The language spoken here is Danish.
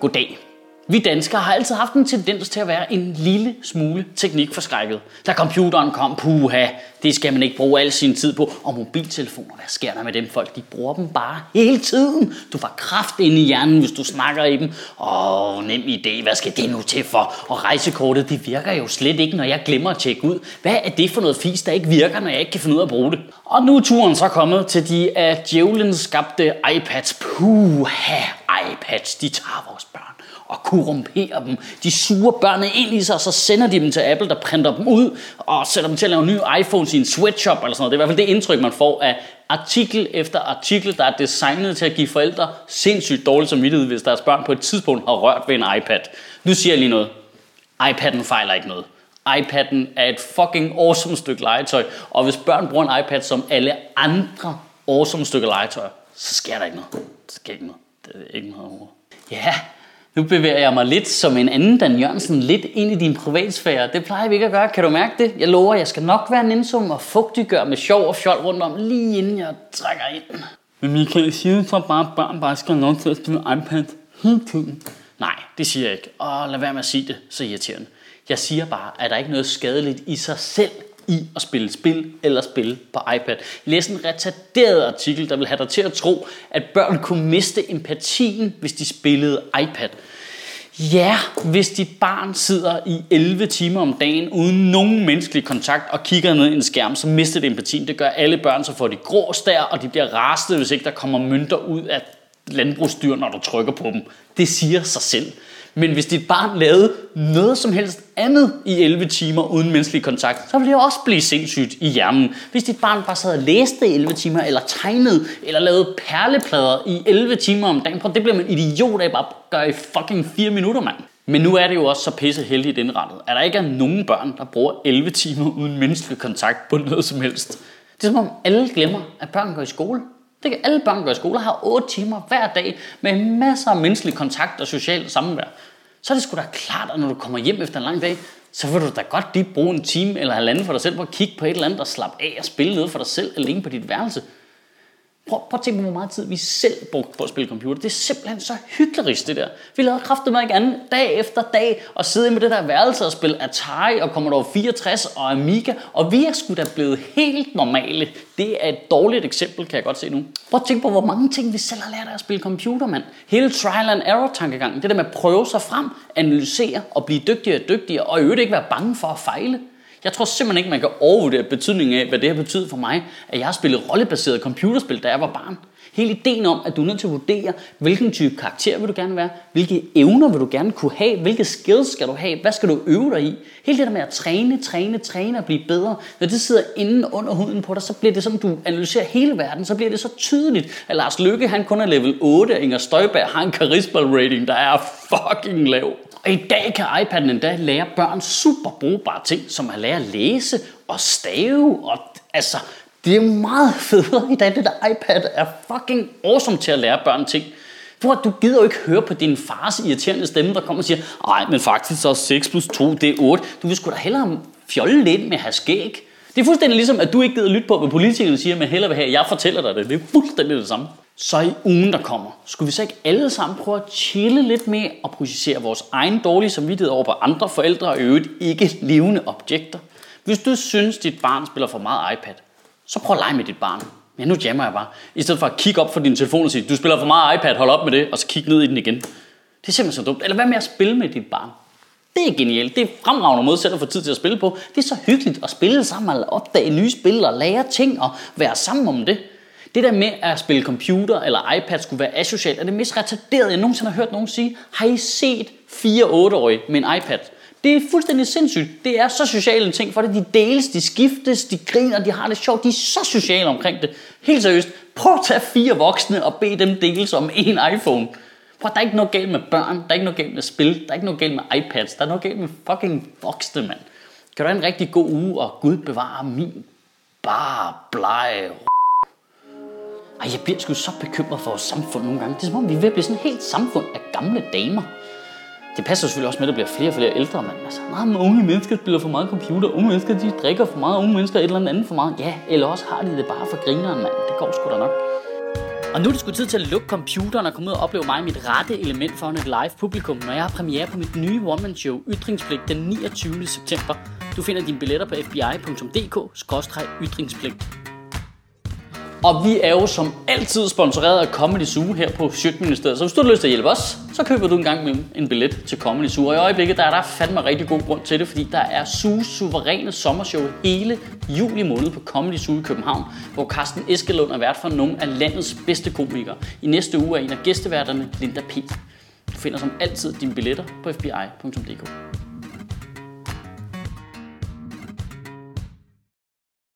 Goddag. Vi danskere har altid haft en tendens til at være en lille smule teknikforskrækket. Da computeren kom, puha, det skal man ikke bruge al sin tid på. Og mobiltelefoner, hvad sker der med dem folk? De bruger dem bare hele tiden. Du får kraft ind i hjernen, hvis du snakker i dem. Åh, nem idé, hvad skal det nu til for? Og rejsekortet, det virker jo slet ikke, når jeg glemmer at tjekke ud. Hvad er det for noget fis, der ikke virker, når jeg ikke kan finde ud af at bruge det? Og nu er turen så kommet til de af djævlen skabte iPads. Puha, iPads, de tager vores og korrumperer dem. De suger børnene ind i sig, og så sender de dem til Apple, der printer dem ud og sætter dem til at lave nye iPhones i en sweatshop eller sådan noget. Det er i hvert fald det indtryk, man får af artikel efter artikel, der er designet til at give forældre sindssygt dårligt samvittighed, hvis deres børn på et tidspunkt har rørt ved en iPad. Nu siger jeg lige noget. iPad'en fejler ikke noget. iPad'en er et fucking awesome stykke legetøj, og hvis børn bruger en iPad som alle andre awesome stykker legetøj, så sker der ikke noget. Det sker ikke noget. Det er ikke noget over. Ja, nu bevæger jeg mig lidt som en anden Dan Jørgensen lidt ind i din privatsfære. Det plejer vi ikke at gøre. Kan du mærke det? Jeg lover, jeg skal nok være nænsom og fugtiggør med sjov og fjol rundt om, lige inden jeg trækker ind. Men Michael, siger du så bare, at børn bare skal have lov til at spille iPad hele tiden? Nej, det siger jeg ikke. Og lad være med at sige det, så irriterende. Jeg siger bare, at der ikke er noget skadeligt i sig selv i at spille spil eller spille på iPad. Læs en retarderet artikel, der vil have dig til at tro, at børn kunne miste empatien, hvis de spillede iPad. Ja, hvis dit barn sidder i 11 timer om dagen uden nogen menneskelig kontakt og kigger ned i en skærm, så mister det empatien. Det gør alle børn, så får de grå stær, og de bliver rastet, hvis ikke der kommer mønter ud af landbrugsdyr, når du trykker på dem. Det siger sig selv. Men hvis dit barn lavede noget som helst andet i 11 timer uden menneskelig kontakt, så ville det også blive sindssygt i hjernen. Hvis dit barn bare sad og læste i 11 timer, eller tegnede, eller lavede perleplader i 11 timer om dagen, prøv, det bliver man idiot af bare gør i fucking 4 minutter, mand. Men nu er det jo også så pisse heldigt indrettet, at der ikke er nogen børn, der bruger 11 timer uden menneskelig kontakt på noget som helst. Det er som om alle glemmer, at børn går i skole. Det kan alle børn gøre i skole, har 8 timer hver dag med masser af menneskelig kontakt og socialt samvær. Så er det sgu da klart, at når du kommer hjem efter en lang dag, så vil du da godt lige bruge en time eller halvanden for dig selv på at kigge på et eller andet og slappe af og spille noget for dig selv alene på dit værelse. Prøv, prøv at tænke på, hvor meget tid vi selv brugte på at spille computer. Det er simpelthen så hyggeligt, det der. Vi lavede kraftigt meget ikke andet dag efter dag og sidde med det der værelse og spille Atari og Commodore 64 og Amiga. Og vi er sgu da blevet helt normale. Det er et dårligt eksempel, kan jeg godt se nu. Prøv at tænke på, hvor mange ting vi selv har lært af at spille computer, mand. Hele trial and error tankegangen. Det der med at prøve sig frem, analysere og blive dygtigere og dygtigere, og i øvrigt ikke være bange for at fejle. Jeg tror simpelthen ikke, man kan overvurdere betydningen af, hvad det har betydet for mig, at jeg har spillet rollebaseret computerspil, da jeg var barn. Hele ideen om, at du er nødt til at vurdere, hvilken type karakter vil du gerne være, hvilke evner vil du gerne kunne have, hvilke skills skal du have, hvad skal du øve dig i. Hele det der med at træne, træne, træne og blive bedre, når det sidder inde under huden på dig, så bliver det sådan, du analyserer hele verden, så bliver det så tydeligt, at Lars Lykke han kun er level 8, og Inger Støjberg har en charisma rating, der er fucking lav. Og i dag kan iPad'en endda lære børn super brugbare ting, som at lære at læse og stave. Og, altså, det er meget federe i dag. Det der iPad er fucking awesome til at lære børn ting. For du gider jo ikke høre på din fars irriterende stemme, der kommer og siger, nej, men faktisk så 6 plus 2, det er 8. Du vil sgu da hellere fjolle lidt med at have skæg. Det er fuldstændig ligesom, at du ikke gider lytte på, hvad politikerne siger, men hellere vil have, at jeg fortæller dig det. Det er fuldstændig det samme. Så i ugen, der kommer, skulle vi så ikke alle sammen prøve at chille lidt med og projicere vores egen dårlige samvittighed over på andre forældre og øvrigt ikke levende objekter? Hvis du synes, dit barn spiller for meget iPad, så prøv at lege med dit barn. Men nu jammer jeg bare. I stedet for at kigge op for din telefon og sige, du spiller for meget iPad, hold op med det, og så kig ned i den igen. Det er simpelthen så dumt. Eller hvad med at spille med dit barn? Det er genialt. Det er fremragende måde selv at få tid til at spille på. Det er så hyggeligt at spille sammen og opdage nye spil og lære ting og være sammen om det. Det der med at spille computer eller iPad skulle være asocialt, er det mest retarderede, jeg nogensinde har hørt nogen sige. Har I set 4-8-årige med en iPad? Det er fuldstændig sindssygt. Det er så social en ting, for det de deles, de skiftes, de griner, de har det sjovt. De er så sociale omkring det. Helt seriøst. Prøv at tage fire voksne og bede dem deles om en iPhone. Prøv, der er ikke noget galt med børn, der er ikke noget galt med spil, der er ikke noget galt med iPads, der er noget galt med fucking voksne, mand. Kan du have en rigtig god uge, og Gud bevare min bare blege ej, jeg bliver sgu så bekymret for vores samfund nogle gange. Det er som om, vi er ved at blive sådan et helt samfund af gamle damer. Det passer selvfølgelig også med, at der bliver flere og flere ældre, men altså, meget unge mennesker spiller for meget computer, unge mennesker de drikker for meget, unge mennesker et eller andet for meget. Ja, eller også har de det bare for grineren, mand. Det går sgu da nok. Og nu er det sgu tid til at lukke computeren og komme ud og opleve mig i mit rette element foran et live publikum, når jeg har premiere på mit nye one-man-show Ytringspligt den 29. september. Du finder dine billetter på fbi.dk-ytringspligt. Og vi er jo som altid sponsoreret af Comedy Zoo her på Sjøtministeriet. Så hvis du har lyst til at hjælpe os, så køber du en gang med en billet til Comedy Zoo. Og i øjeblikket der er der fandme rigtig god grund til det, fordi der er Zoos suveræne sommershow hele juli måned på Comedy Zoo i København, hvor Carsten Eskelund er vært for nogle af landets bedste komikere. I næste uge er en af gæsteværterne Linda P. Du finder som altid dine billetter på fbi.dk.